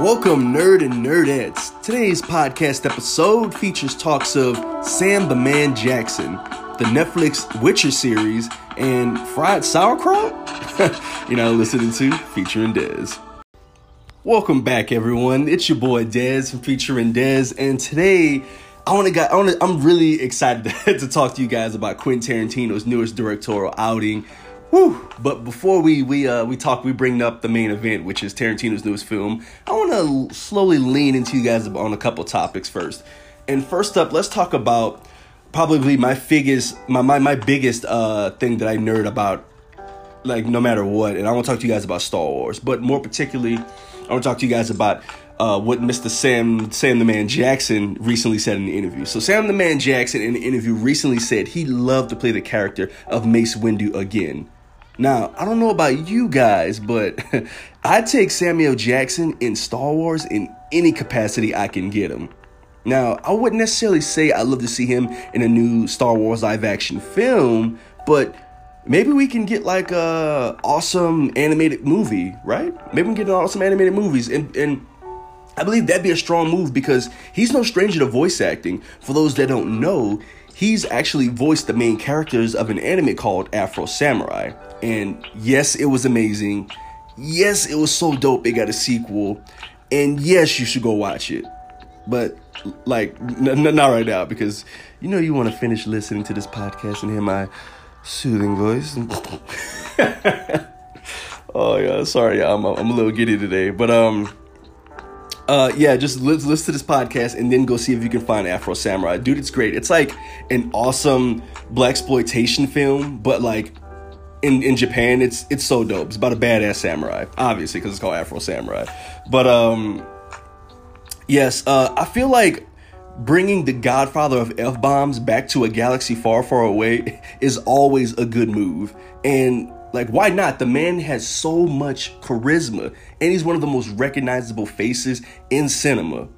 Welcome, nerd and nerdettes. Today's podcast episode features talks of Sam the Man Jackson, the Netflix Witcher series, and fried sauerkraut. You're now listening to Featuring Dez. Welcome back, everyone. It's your boy Dez from Featuring Dez, and today I want to. I want. I'm really excited to talk to you guys about Quentin Tarantino's newest directorial outing. Whew. But before we we uh, we talk, we bring up the main event, which is Tarantino's newest film. I want to slowly lean into you guys on a couple topics first. And first up, let's talk about probably my biggest my my, my biggest uh, thing that I nerd about, like no matter what. And I want to talk to you guys about Star Wars, but more particularly, I want to talk to you guys about uh, what Mr. Sam Sam the Man Jackson recently said in the interview. So Sam the Man Jackson in the interview recently said he loved to play the character of Mace Windu again. Now, I don't know about you guys, but I take Samuel Jackson in Star Wars in any capacity I can get him. Now, I wouldn't necessarily say I'd love to see him in a new Star Wars live action film, but maybe we can get like a awesome animated movie, right? Maybe we can get an awesome animated movies and and I believe that'd be a strong move because he's no stranger to voice acting. For those that don't know, he's actually voiced the main characters of an anime called Afro Samurai. And yes, it was amazing. Yes, it was so dope. It got a sequel. And yes, you should go watch it. But like, n- n- not right now because you know you want to finish listening to this podcast and hear my soothing voice. oh yeah, sorry, I'm I'm a little giddy today, but um. Uh, yeah, just listen, listen to this podcast and then go see if you can find Afro Samurai. Dude, it's great. It's like an awesome black exploitation film, but like in, in Japan, it's it's so dope. It's about a badass samurai, obviously, because it's called Afro Samurai. But um, yes, uh, I feel like bringing the Godfather of f bombs back to a galaxy far, far away is always a good move. And like, why not? The man has so much charisma, and he's one of the most recognizable faces in cinema.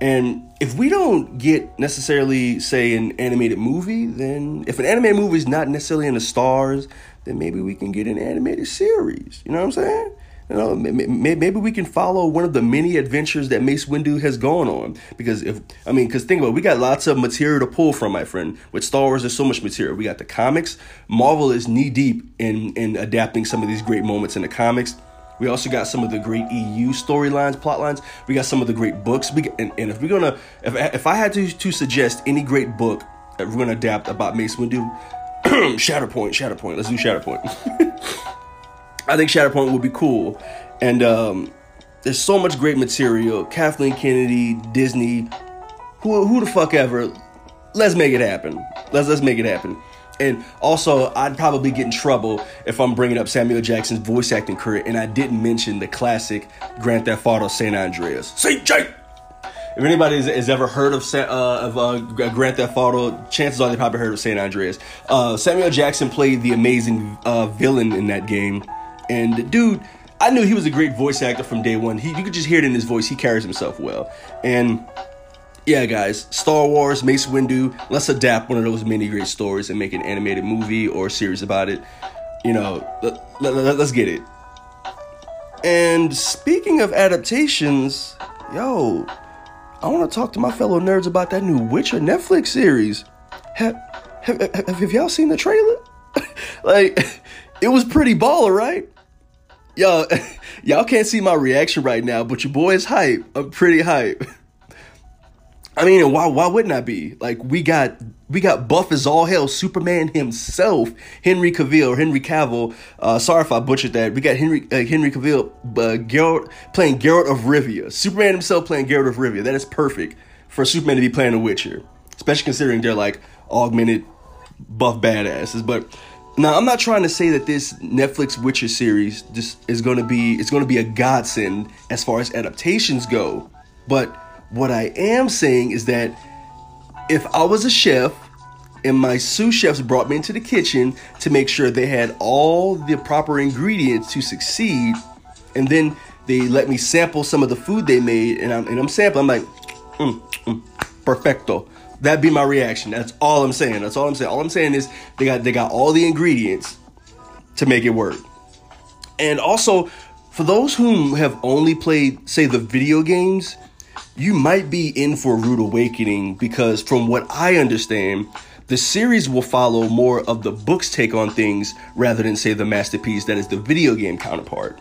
And if we don't get necessarily, say, an animated movie, then if an animated movie is not necessarily in the stars, then maybe we can get an animated series. You know what I'm saying? You know, maybe we can follow one of the many adventures that Mace Windu has gone on. Because if I mean, because think about it, we got lots of material to pull from, my friend. With Star Wars, there's so much material. We got the comics. Marvel is knee deep in in adapting some of these great moments in the comics. We also got some of the great EU storylines, plot lines. We got some of the great books. We and, and if we're gonna, if if I had to to suggest any great book that we're gonna adapt about Mace Windu, Shatterpoint, Shatterpoint. Let's do Shatterpoint. I think Shatterpoint would be cool, and um, there's so much great material. Kathleen Kennedy, Disney, who who the fuck ever. Let's make it happen. Let's let's make it happen. And also, I'd probably get in trouble if I'm bringing up Samuel Jackson's voice acting career and I didn't mention the classic Grand Theft Auto San Andreas. Jake! If anybody has, ever heard of, uh, of uh, Grand Theft Auto, chances are they probably heard of San Andreas. Uh, Samuel Jackson played the amazing uh, villain in that game. And dude, I knew he was a great voice actor from day one. He, you could just hear it in his voice. He carries himself well. And yeah, guys, Star Wars, Mace Windu, let's adapt one of those many great stories and make an animated movie or series about it. You know, let, let, let's get it. And speaking of adaptations, yo, I want to talk to my fellow nerds about that new Witcher Netflix series. Have, have, have, have y'all seen the trailer? like, it was pretty baller, right? Yo, y'all can't see my reaction right now, but your boy is hype. I'm pretty hype. I mean, why why wouldn't I be? Like we got we got buff as all hell Superman himself, Henry Cavill, or Henry Cavill. Uh, sorry if I butchered that. We got Henry uh, Henry Cavill, uh, Geralt playing Geralt of Rivia. Superman himself playing Geralt of Rivia. That is perfect for Superman to be playing a Witcher, especially considering they're like augmented buff badasses. But now I'm not trying to say that this Netflix Witcher series just is going to be it's going to be a godsend as far as adaptations go, but what I am saying is that if I was a chef and my sous chefs brought me into the kitchen to make sure they had all the proper ingredients to succeed, and then they let me sample some of the food they made, and I'm, and I'm sampling, I'm like, mm, mm, perfecto. That'd be my reaction. That's all I'm saying. That's all I'm saying. All I'm saying is they got they got all the ingredients to make it work. And also, for those who have only played, say, the video games, you might be in for a rude awakening because, from what I understand, the series will follow more of the book's take on things rather than, say, the masterpiece that is the video game counterpart.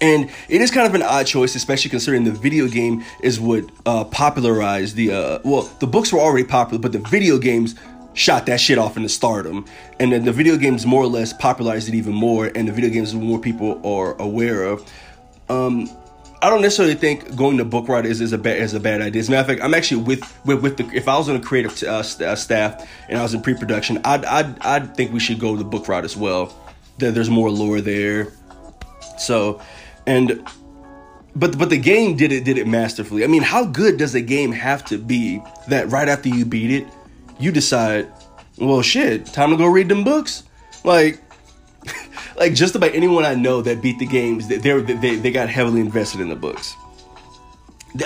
And it is kind of an odd choice, especially considering the video game is what uh, popularized the. Uh, well, the books were already popular, but the video games shot that shit off into stardom. And then the video games more or less popularized it even more, and the video games more people are aware of. Um, I don't necessarily think going the book route is, is a bad is a bad idea. As a matter of fact, I'm actually with with, with the if I was on a creative uh, uh, staff and I was in pre-production, I'd, I'd I'd think we should go the book route as well. That there's more lore there. So, and but but the game did it did it masterfully. I mean, how good does a game have to be that right after you beat it, you decide, well, shit, time to go read them books? Like like just about anyone I know that beat the games, they they they got heavily invested in the books.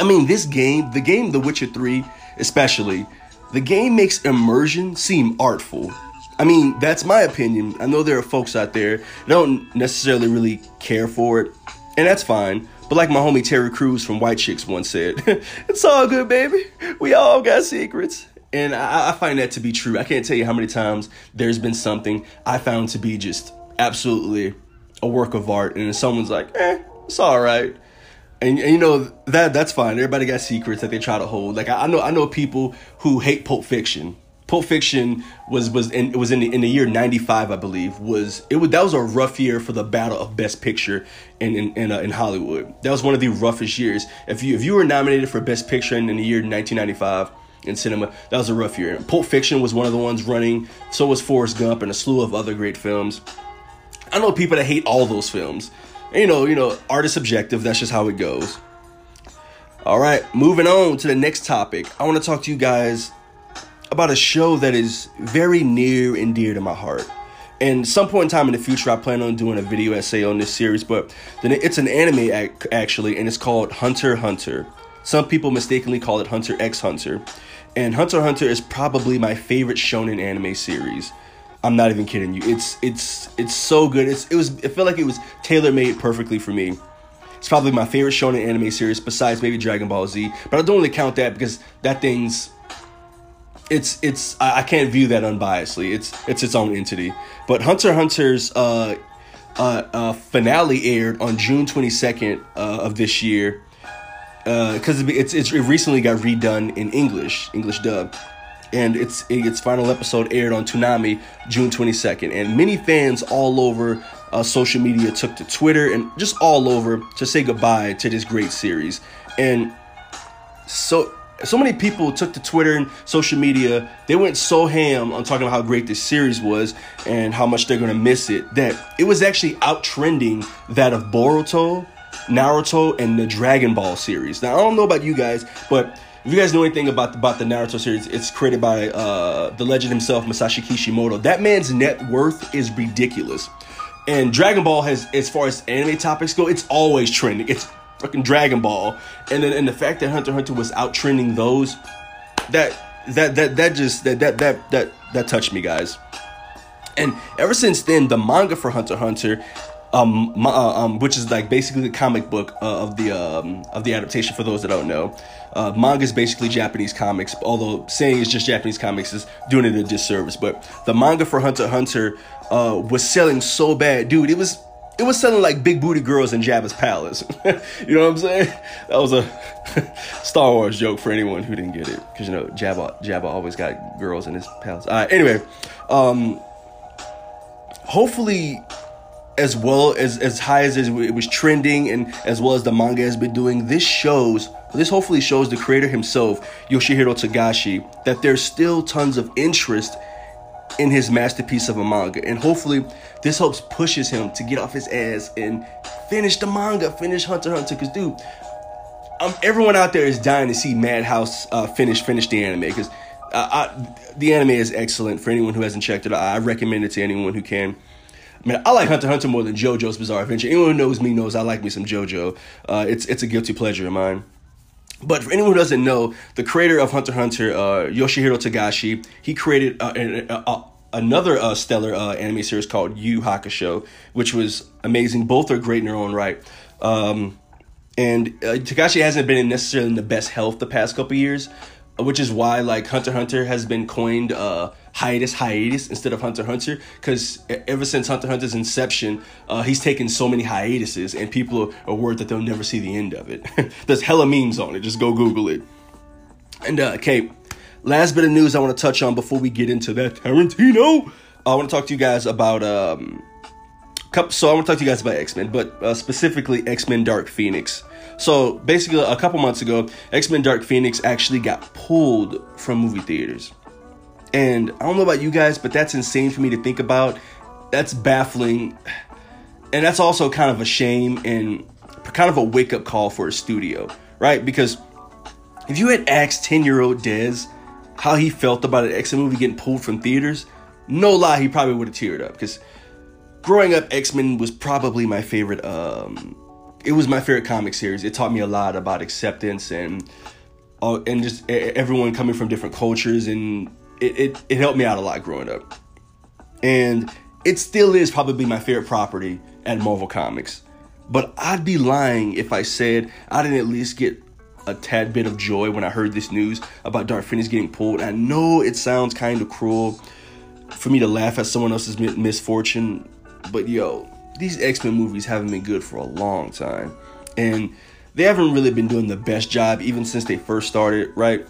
I mean, this game, the game The Witcher 3 especially, the game makes immersion seem artful. I mean, that's my opinion. I know there are folks out there that don't necessarily really care for it, and that's fine. But like my homie Terry Crews from White Chicks once said, it's all good, baby. We all got secrets. And I, I, find that to be true. I can't tell you how many times there's been something I found to be just absolutely a work of art, and someone's like, eh, it's all right. And, and, you know that that's fine. Everybody got secrets that they try to hold. Like I, I know I know people who hate Pulp Fiction. Pulp Fiction was was in it was in the in the year '95, I believe. Was it was that was a rough year for the battle of Best Picture in in in, uh, in Hollywood. That was one of the roughest years. If you if you were nominated for Best Picture in, in the year 1995 in cinema, that was a rough year. Pulp Fiction was one of the ones running. So was Forrest Gump and a slew of other great films. I know people that hate all those films. And, you know, you know, art is subjective. That's just how it goes. All right, moving on to the next topic. I want to talk to you guys about a show that is very near and dear to my heart. And some point in time in the future, I plan on doing a video essay on this series, but then it's an anime actually, and it's called Hunter Hunter. Some people mistakenly call it Hunter x Hunter. And Hunter Hunter is probably my favorite shonen anime series. I'm not even kidding you. It's it's it's so good. It's it was it felt like it was tailor made perfectly for me. It's probably my favorite shonen anime series besides maybe Dragon Ball Z, but I don't really count that because that thing's it's it's I, I can't view that unbiasedly. It's it's its own entity. But Hunter Hunter's uh, uh, uh, finale aired on June 22nd uh, of this year because uh, it's, it's it recently got redone in English English dub and its its final episode aired on Toonami June 22nd. And many fans all over uh, social media took to Twitter and just all over to say goodbye to this great series. And so so many people took to Twitter and social media. They went so ham on talking about how great this series was and how much they're gonna miss it that it was actually out trending that of Boruto, Naruto, and the Dragon Ball series. Now I don't know about you guys, but if you guys know anything about about the Naruto series, it's created by uh, the legend himself, Masashi Kishimoto. That man's net worth is ridiculous. And Dragon Ball has, as far as anime topics go, it's always trending. It's fucking Dragon Ball, and then and the fact that Hunter Hunter was out trending those, that that that that just that that that that that touched me, guys. And ever since then, the manga for Hunter Hunter um, uh, um, which is like basically the comic book uh, of the um, of the adaptation. For those that don't know, uh, manga is basically Japanese comics. Although saying it's just Japanese comics is doing it a disservice. But the manga for Hunter Hunter uh, was selling so bad, dude. It was it was selling like big booty girls in Jabba's palace. you know what I'm saying? That was a Star Wars joke for anyone who didn't get it, because you know Jabba Jabba always got girls in his palace. All right, anyway, um, hopefully as well as as high as it was trending and as well as the manga has been doing this shows this hopefully shows the creator himself yoshihiro togashi that there's still tons of interest in his masterpiece of a manga and hopefully this helps pushes him to get off his ass and finish the manga finish hunter hunter because dude um, everyone out there is dying to see madhouse uh, finish finish the anime because uh, the anime is excellent for anyone who hasn't checked it out i recommend it to anyone who can I mean, I like Hunter Hunter more than JoJo's Bizarre Adventure. Anyone who knows me knows I like me some JoJo. Uh, it's it's a guilty pleasure of mine. But for anyone who doesn't know, the creator of Hunter Hunter, uh, Yoshihiro Togashi, he created uh, a, a, another uh, stellar uh, anime series called Yu Hakusho, which was amazing. Both are great in their own right. Um, and uh, Togashi hasn't been in necessarily in the best health the past couple years, which is why like Hunter Hunter has been coined hiatus hiatus instead of Hunter Hunter because ever since Hunter Hunter's inception, uh, he's taken so many hiatuses and people are worried that they'll never see the end of it. There's hella memes on it. Just go Google it. And uh, okay, last bit of news I want to touch on before we get into that Tarantino. I want to talk to you guys about um, so I want to talk to you guys about X Men, but uh, specifically X Men Dark Phoenix. So basically, a couple months ago, X Men Dark Phoenix actually got pulled from movie theaters. And I don't know about you guys, but that's insane for me to think about. That's baffling. And that's also kind of a shame and kind of a wake up call for a studio, right? Because if you had asked 10 year old Dez how he felt about an X Men movie getting pulled from theaters, no lie, he probably would have teared up. Because growing up, X Men was probably my favorite. Um, it was my favorite comic series. It taught me a lot about acceptance and uh, and just everyone coming from different cultures, and it, it it helped me out a lot growing up. And it still is probably my favorite property at Marvel Comics. But I'd be lying if I said I didn't at least get a tad bit of joy when I heard this news about Dark Phoenix getting pulled. I know it sounds kind of cruel for me to laugh at someone else's misfortune, but yo, these X Men movies haven't been good for a long time, and they haven't really been doing the best job even since they first started. Right?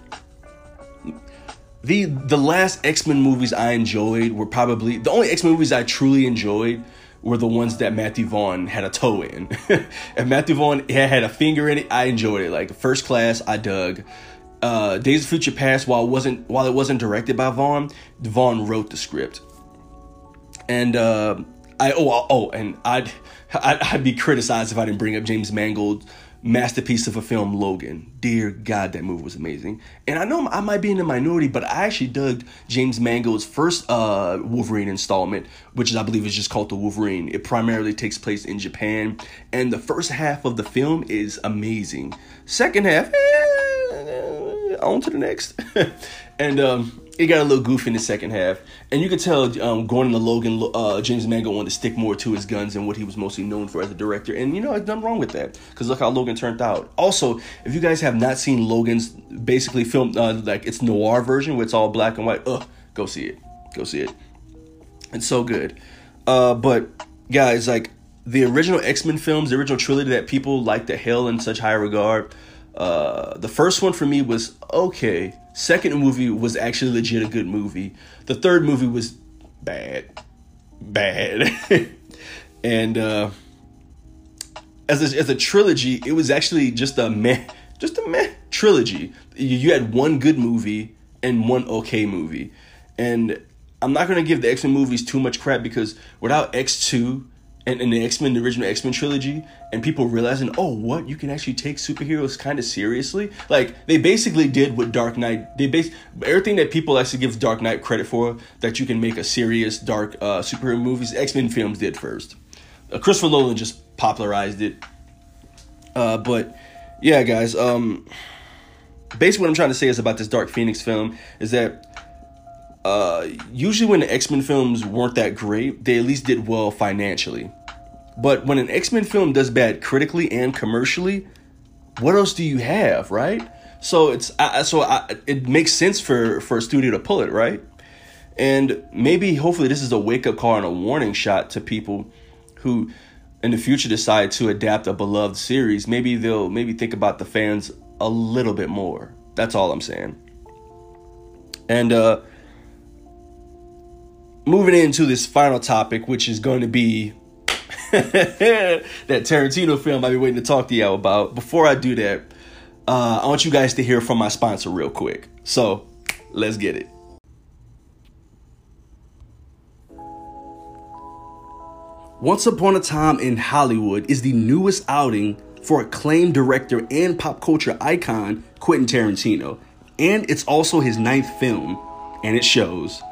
The the last X Men movies I enjoyed were probably the only X Men movies I truly enjoyed were the ones that Matthew Vaughn had a toe in. and Matthew Vaughn had a finger in it. I enjoyed it. Like First Class, I dug. Uh, Days of Future Past, while it wasn't while it wasn't directed by Vaughn, Vaughn wrote the script. And uh, I oh oh and I'd, I'd I'd be criticized if I didn't bring up James Mangold masterpiece of a film, Logan. Dear God, that movie was amazing. And I know I might be in the minority, but I actually dug James Mangold's first uh, Wolverine installment, which is, I believe is just called The Wolverine. It primarily takes place in Japan, and the first half of the film is amazing. Second half, eh, on to the next. and um, it got a little goofy in the second half, and you could tell um, going into Logan, uh, James Mangold wanted to stick more to his guns and what he was mostly known for as a director, and you know, there's nothing wrong with that because look how Logan turned out. Also, if you guys have not seen Logan's basically film, uh, like it's noir version where it's all black and white, ugh, go see it, go see it. It's so good. Uh, but guys, like the original X Men films, the original trilogy that people like to hail in such high regard. Uh, the first one for me was okay Second movie was actually legit a good movie. The third movie was bad, bad, and uh, as a, as a trilogy, it was actually just a meh, just a meh trilogy. You, you had one good movie and one okay movie, and I'm not gonna give the X Men movies too much crap because without X two and in the X Men, the original X Men trilogy, and people realizing, oh, what you can actually take superheroes kind of seriously. Like they basically did what Dark Knight. They base everything that people actually give Dark Knight credit for that you can make a serious dark uh, superhero movies. X Men films did first. Uh, Christopher Nolan just popularized it. Uh, but yeah, guys. Um, basically, what I'm trying to say is about this Dark Phoenix film is that uh, usually when the X Men films weren't that great, they at least did well financially. But when an X Men film does bad critically and commercially, what else do you have, right? So it's I, so I, it makes sense for for a studio to pull it, right? And maybe hopefully this is a wake up call and a warning shot to people who in the future decide to adapt a beloved series. Maybe they'll maybe think about the fans a little bit more. That's all I'm saying. And uh moving into this final topic, which is going to be that Tarantino film I've been waiting to talk to y'all about. Before I do that, uh, I want you guys to hear from my sponsor real quick. So let's get it. Once Upon a Time in Hollywood is the newest outing for acclaimed director and pop culture icon Quentin Tarantino, and it's also his ninth film, and it shows.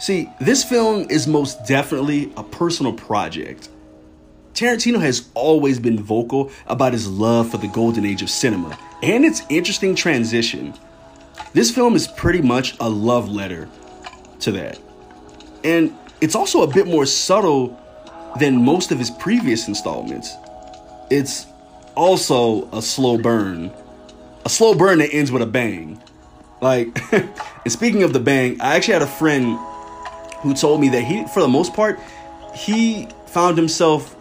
See, this film is most definitely a personal project. Tarantino has always been vocal about his love for the golden age of cinema and its interesting transition. This film is pretty much a love letter to that. And it's also a bit more subtle than most of his previous installments. It's also a slow burn. A slow burn that ends with a bang. Like, and speaking of the bang, I actually had a friend who told me that he, for the most part, he found himself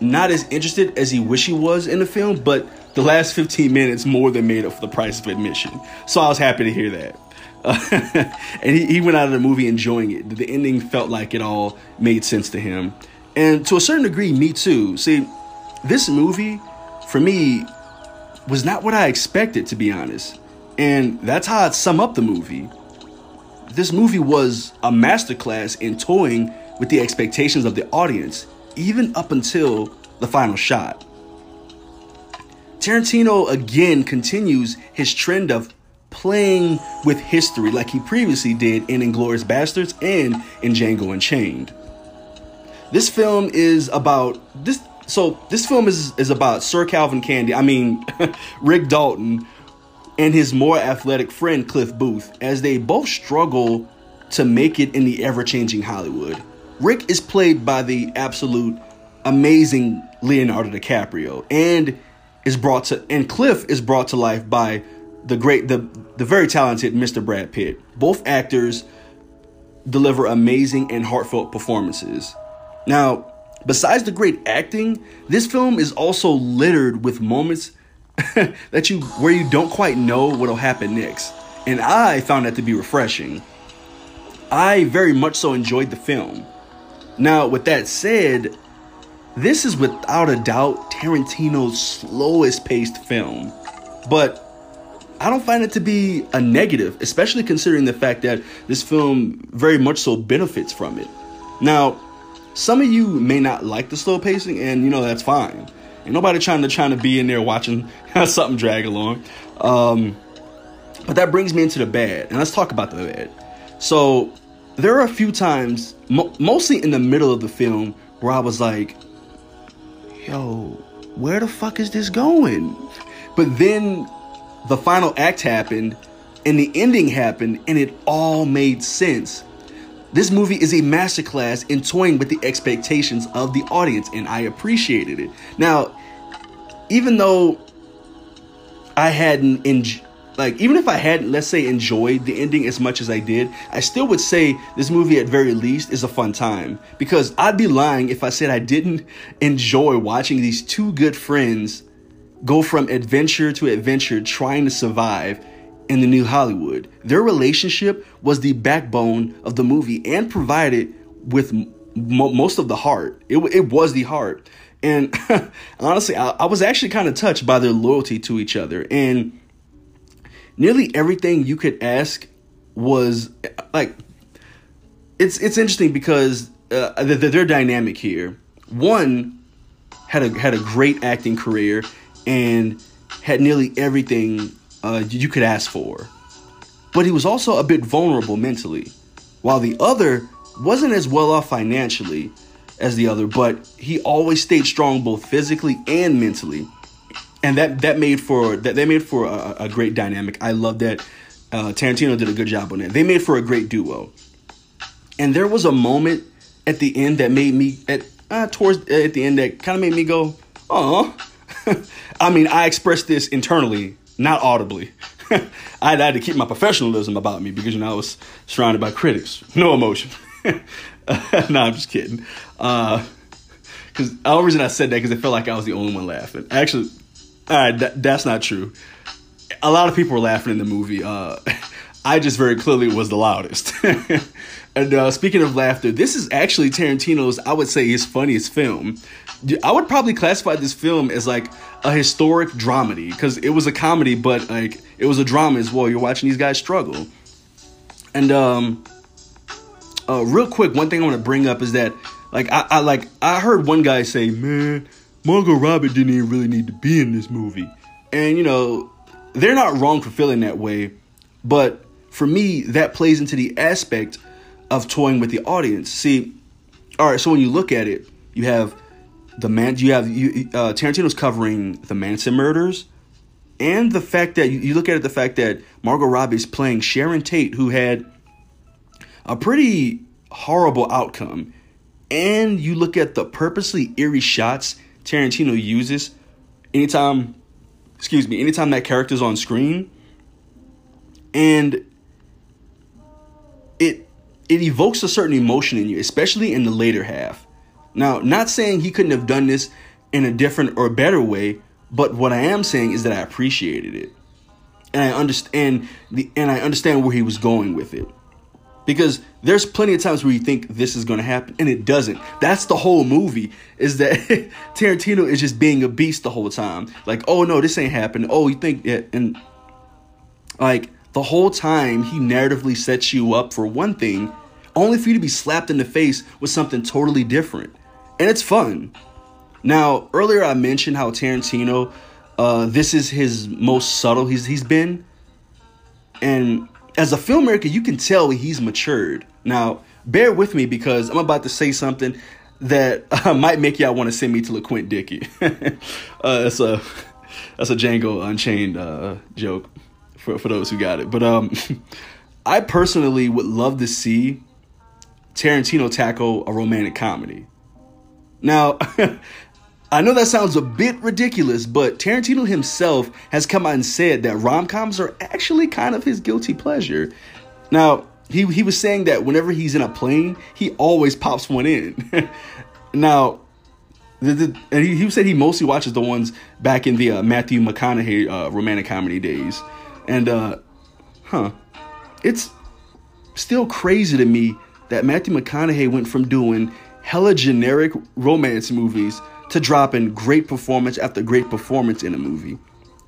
not as interested as he wish he was in the film, but the last 15 minutes more than made up for the price of admission. So I was happy to hear that. Uh, and he, he went out of the movie enjoying it. The ending felt like it all made sense to him. And to a certain degree, me too. See, this movie, for me, was not what I expected, to be honest. And that's how I'd sum up the movie. This movie was a masterclass in toying with the expectations of the audience, even up until the final shot. Tarantino again continues his trend of playing with history like he previously did in Inglourious Basterds and in Django Unchained. This film is about this so this film is is about Sir Calvin Candie, I mean Rick Dalton and his more athletic friend Cliff Booth as they both struggle to make it in the ever-changing Hollywood. Rick is played by the absolute amazing Leonardo DiCaprio and is brought to and Cliff is brought to life by the great the the very talented Mr. Brad Pitt. Both actors deliver amazing and heartfelt performances. Now, besides the great acting, this film is also littered with moments that you where you don't quite know what'll happen next. And I found that to be refreshing. I very much so enjoyed the film. Now, with that said, this is without a doubt Tarantino's slowest paced film. But I don't find it to be a negative, especially considering the fact that this film very much so benefits from it. Now, some of you may not like the slow pacing, and you know that's fine. Ain't nobody trying to trying to be in there watching something drag along. Um, but that brings me into the bad, and let's talk about the bad. So there are a few times, mo- mostly in the middle of the film, where I was like, "Yo, where the fuck is this going?" But then the final act happened, and the ending happened, and it all made sense. This movie is a masterclass in toying with the expectations of the audience, and I appreciated it. Now, even though I hadn't enjoyed like even if I hadn't, let's say, enjoyed the ending as much as I did, I still would say this movie at very least is a fun time. Because I'd be lying if I said I didn't enjoy watching these two good friends go from adventure to adventure trying to survive in the new Hollywood. Their relationship was the backbone of the movie and provided with most of the heart. It, it was the heart. And honestly, I, I was actually kind of touched by their loyalty to each other. And nearly everything you could ask was like it's it's interesting because uh, the, the, their dynamic here. One had a had a great acting career and had nearly everything uh, you could ask for, but he was also a bit vulnerable mentally, while the other wasn't as well off financially as the other, but he always stayed strong both physically and mentally, and that that made for that they made for a, a great dynamic. I love that uh, Tarantino did a good job on that. They made for a great duo, and there was a moment at the end that made me at uh, towards at the end that kind of made me go, "Oh." I mean, I expressed this internally, not audibly. I had to keep my professionalism about me because you know I was surrounded by critics. No emotion. no, I'm just kidding. Because uh, the only reason I said that because it felt like I was the only one laughing. Actually, all right, that, that's not true. A lot of people were laughing in the movie. Uh, I just very clearly was the loudest. and uh, speaking of laughter, this is actually Tarantino's, I would say, his funniest film. I would probably classify this film as like a historic dramedy because it was a comedy, but like it was a drama as well. You're watching these guys struggle. And um, uh, real quick, one thing I want to bring up is that like I, I like I heard one guy say, "Man, Margot Robbie didn't even really need to be in this movie," and you know they're not wrong for feeling that way, but for me that plays into the aspect of toying with the audience. See, all right, so when you look at it, you have the man you have you, uh, Tarantino's covering the Manson murders and the fact that you, you look at it the fact that Margot Robbie is playing Sharon Tate who had a pretty horrible outcome, and you look at the purposely eerie shots Tarantino uses anytime, excuse me, anytime that character's on screen, and it it evokes a certain emotion in you, especially in the later half. Now, not saying he couldn't have done this in a different or better way, but what I am saying is that I appreciated it. And I understand the and I understand where he was going with it. Because there's plenty of times where you think this is going to happen and it doesn't. That's the whole movie is that Tarantino is just being a beast the whole time. Like, "Oh no, this ain't happening." Oh, you think it and like the whole time he narratively sets you up for one thing only for you to be slapped in the face with something totally different. And it's fun. Now, earlier I mentioned how Tarantino, uh, this is his most subtle he's he's been, and as a filmmaker, you can tell he's matured. Now, bear with me because I'm about to say something that uh, might make y'all want to send me to LeQuint Dickey. uh, that's a that's a Django Unchained uh, joke for for those who got it. But um, I personally would love to see Tarantino tackle a romantic comedy. Now, I know that sounds a bit ridiculous, but Tarantino himself has come out and said that rom coms are actually kind of his guilty pleasure. Now, he, he was saying that whenever he's in a plane, he always pops one in. now, the, the, and he, he said he mostly watches the ones back in the uh, Matthew McConaughey uh, romantic comedy days. And, uh, huh, it's still crazy to me that Matthew McConaughey went from doing hella generic romance movies to drop in great performance after great performance in a movie.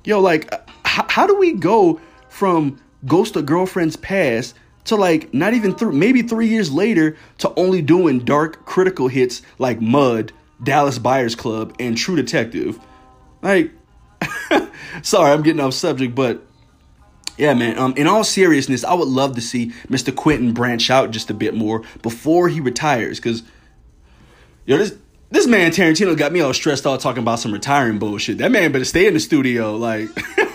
Yo, like, h- how do we go from Ghost of Girlfriend's Past to like not even through maybe three years later to only doing dark critical hits like Mud, Dallas Buyers Club, and True Detective? Like, sorry, I'm getting off subject, but yeah, man. Um, in all seriousness, I would love to see Mr. Quentin branch out just a bit more before he retires, because yo, this this man Tarantino got me all stressed out talking about some retiring bullshit. That man better stay in the studio, like.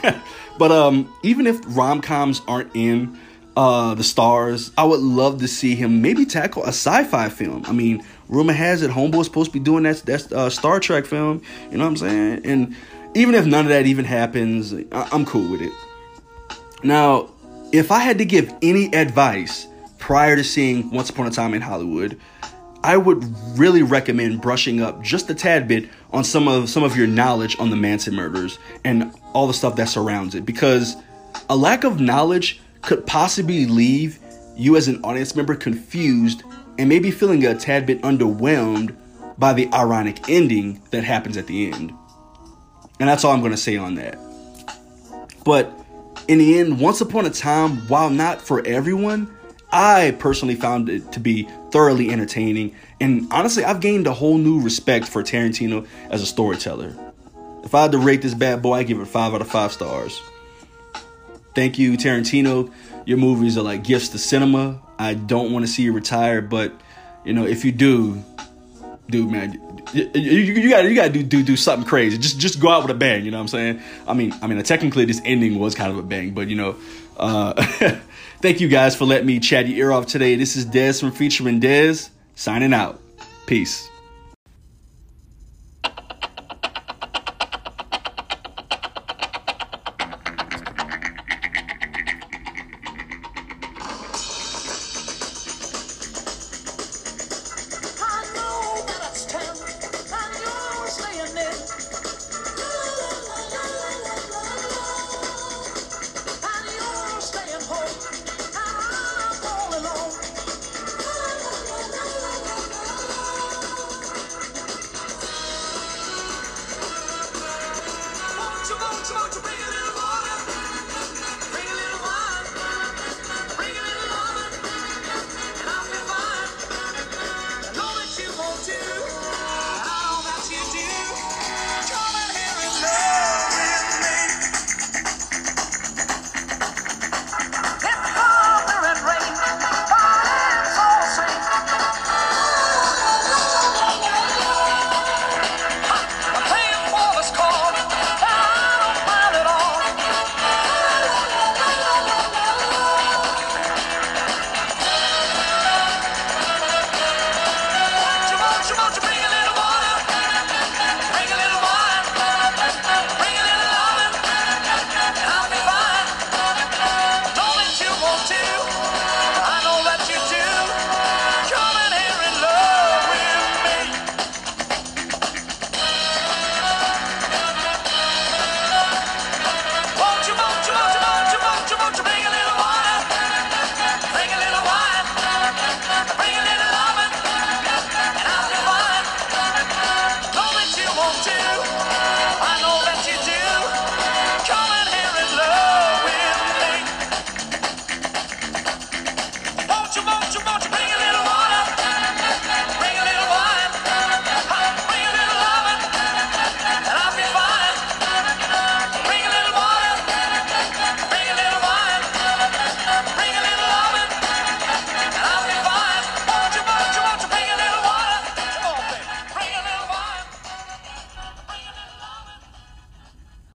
but um, even if rom coms aren't in uh the stars, I would love to see him maybe tackle a sci-fi film. I mean, rumor has it Homeboy's supposed to be doing that that uh, Star Trek film. You know what I'm saying? And even if none of that even happens, I- I'm cool with it. Now, if I had to give any advice prior to seeing Once Upon a Time in Hollywood, I would really recommend brushing up just a tad bit on some of some of your knowledge on the Manson murders and all the stuff that surrounds it because a lack of knowledge could possibly leave you as an audience member confused and maybe feeling a tad bit underwhelmed by the ironic ending that happens at the end. And that's all I'm going to say on that. But in the end, Once Upon a Time, while not for everyone, I personally found it to be thoroughly entertaining. And honestly, I've gained a whole new respect for Tarantino as a storyteller. If I had to rate this bad boy, I give it five out of five stars. Thank you, Tarantino. Your movies are like gifts to cinema. I don't want to see you retire, but you know, if you do, dude, man, you, you, you gotta you gotta do, do do something crazy. Just just go out with a bang. You know what I'm saying? I mean, I mean, technically this ending was kind of a bang, but you know, uh, thank you guys for letting me chat your ear off today. This is Dez from Featuring Dez signing out. Peace.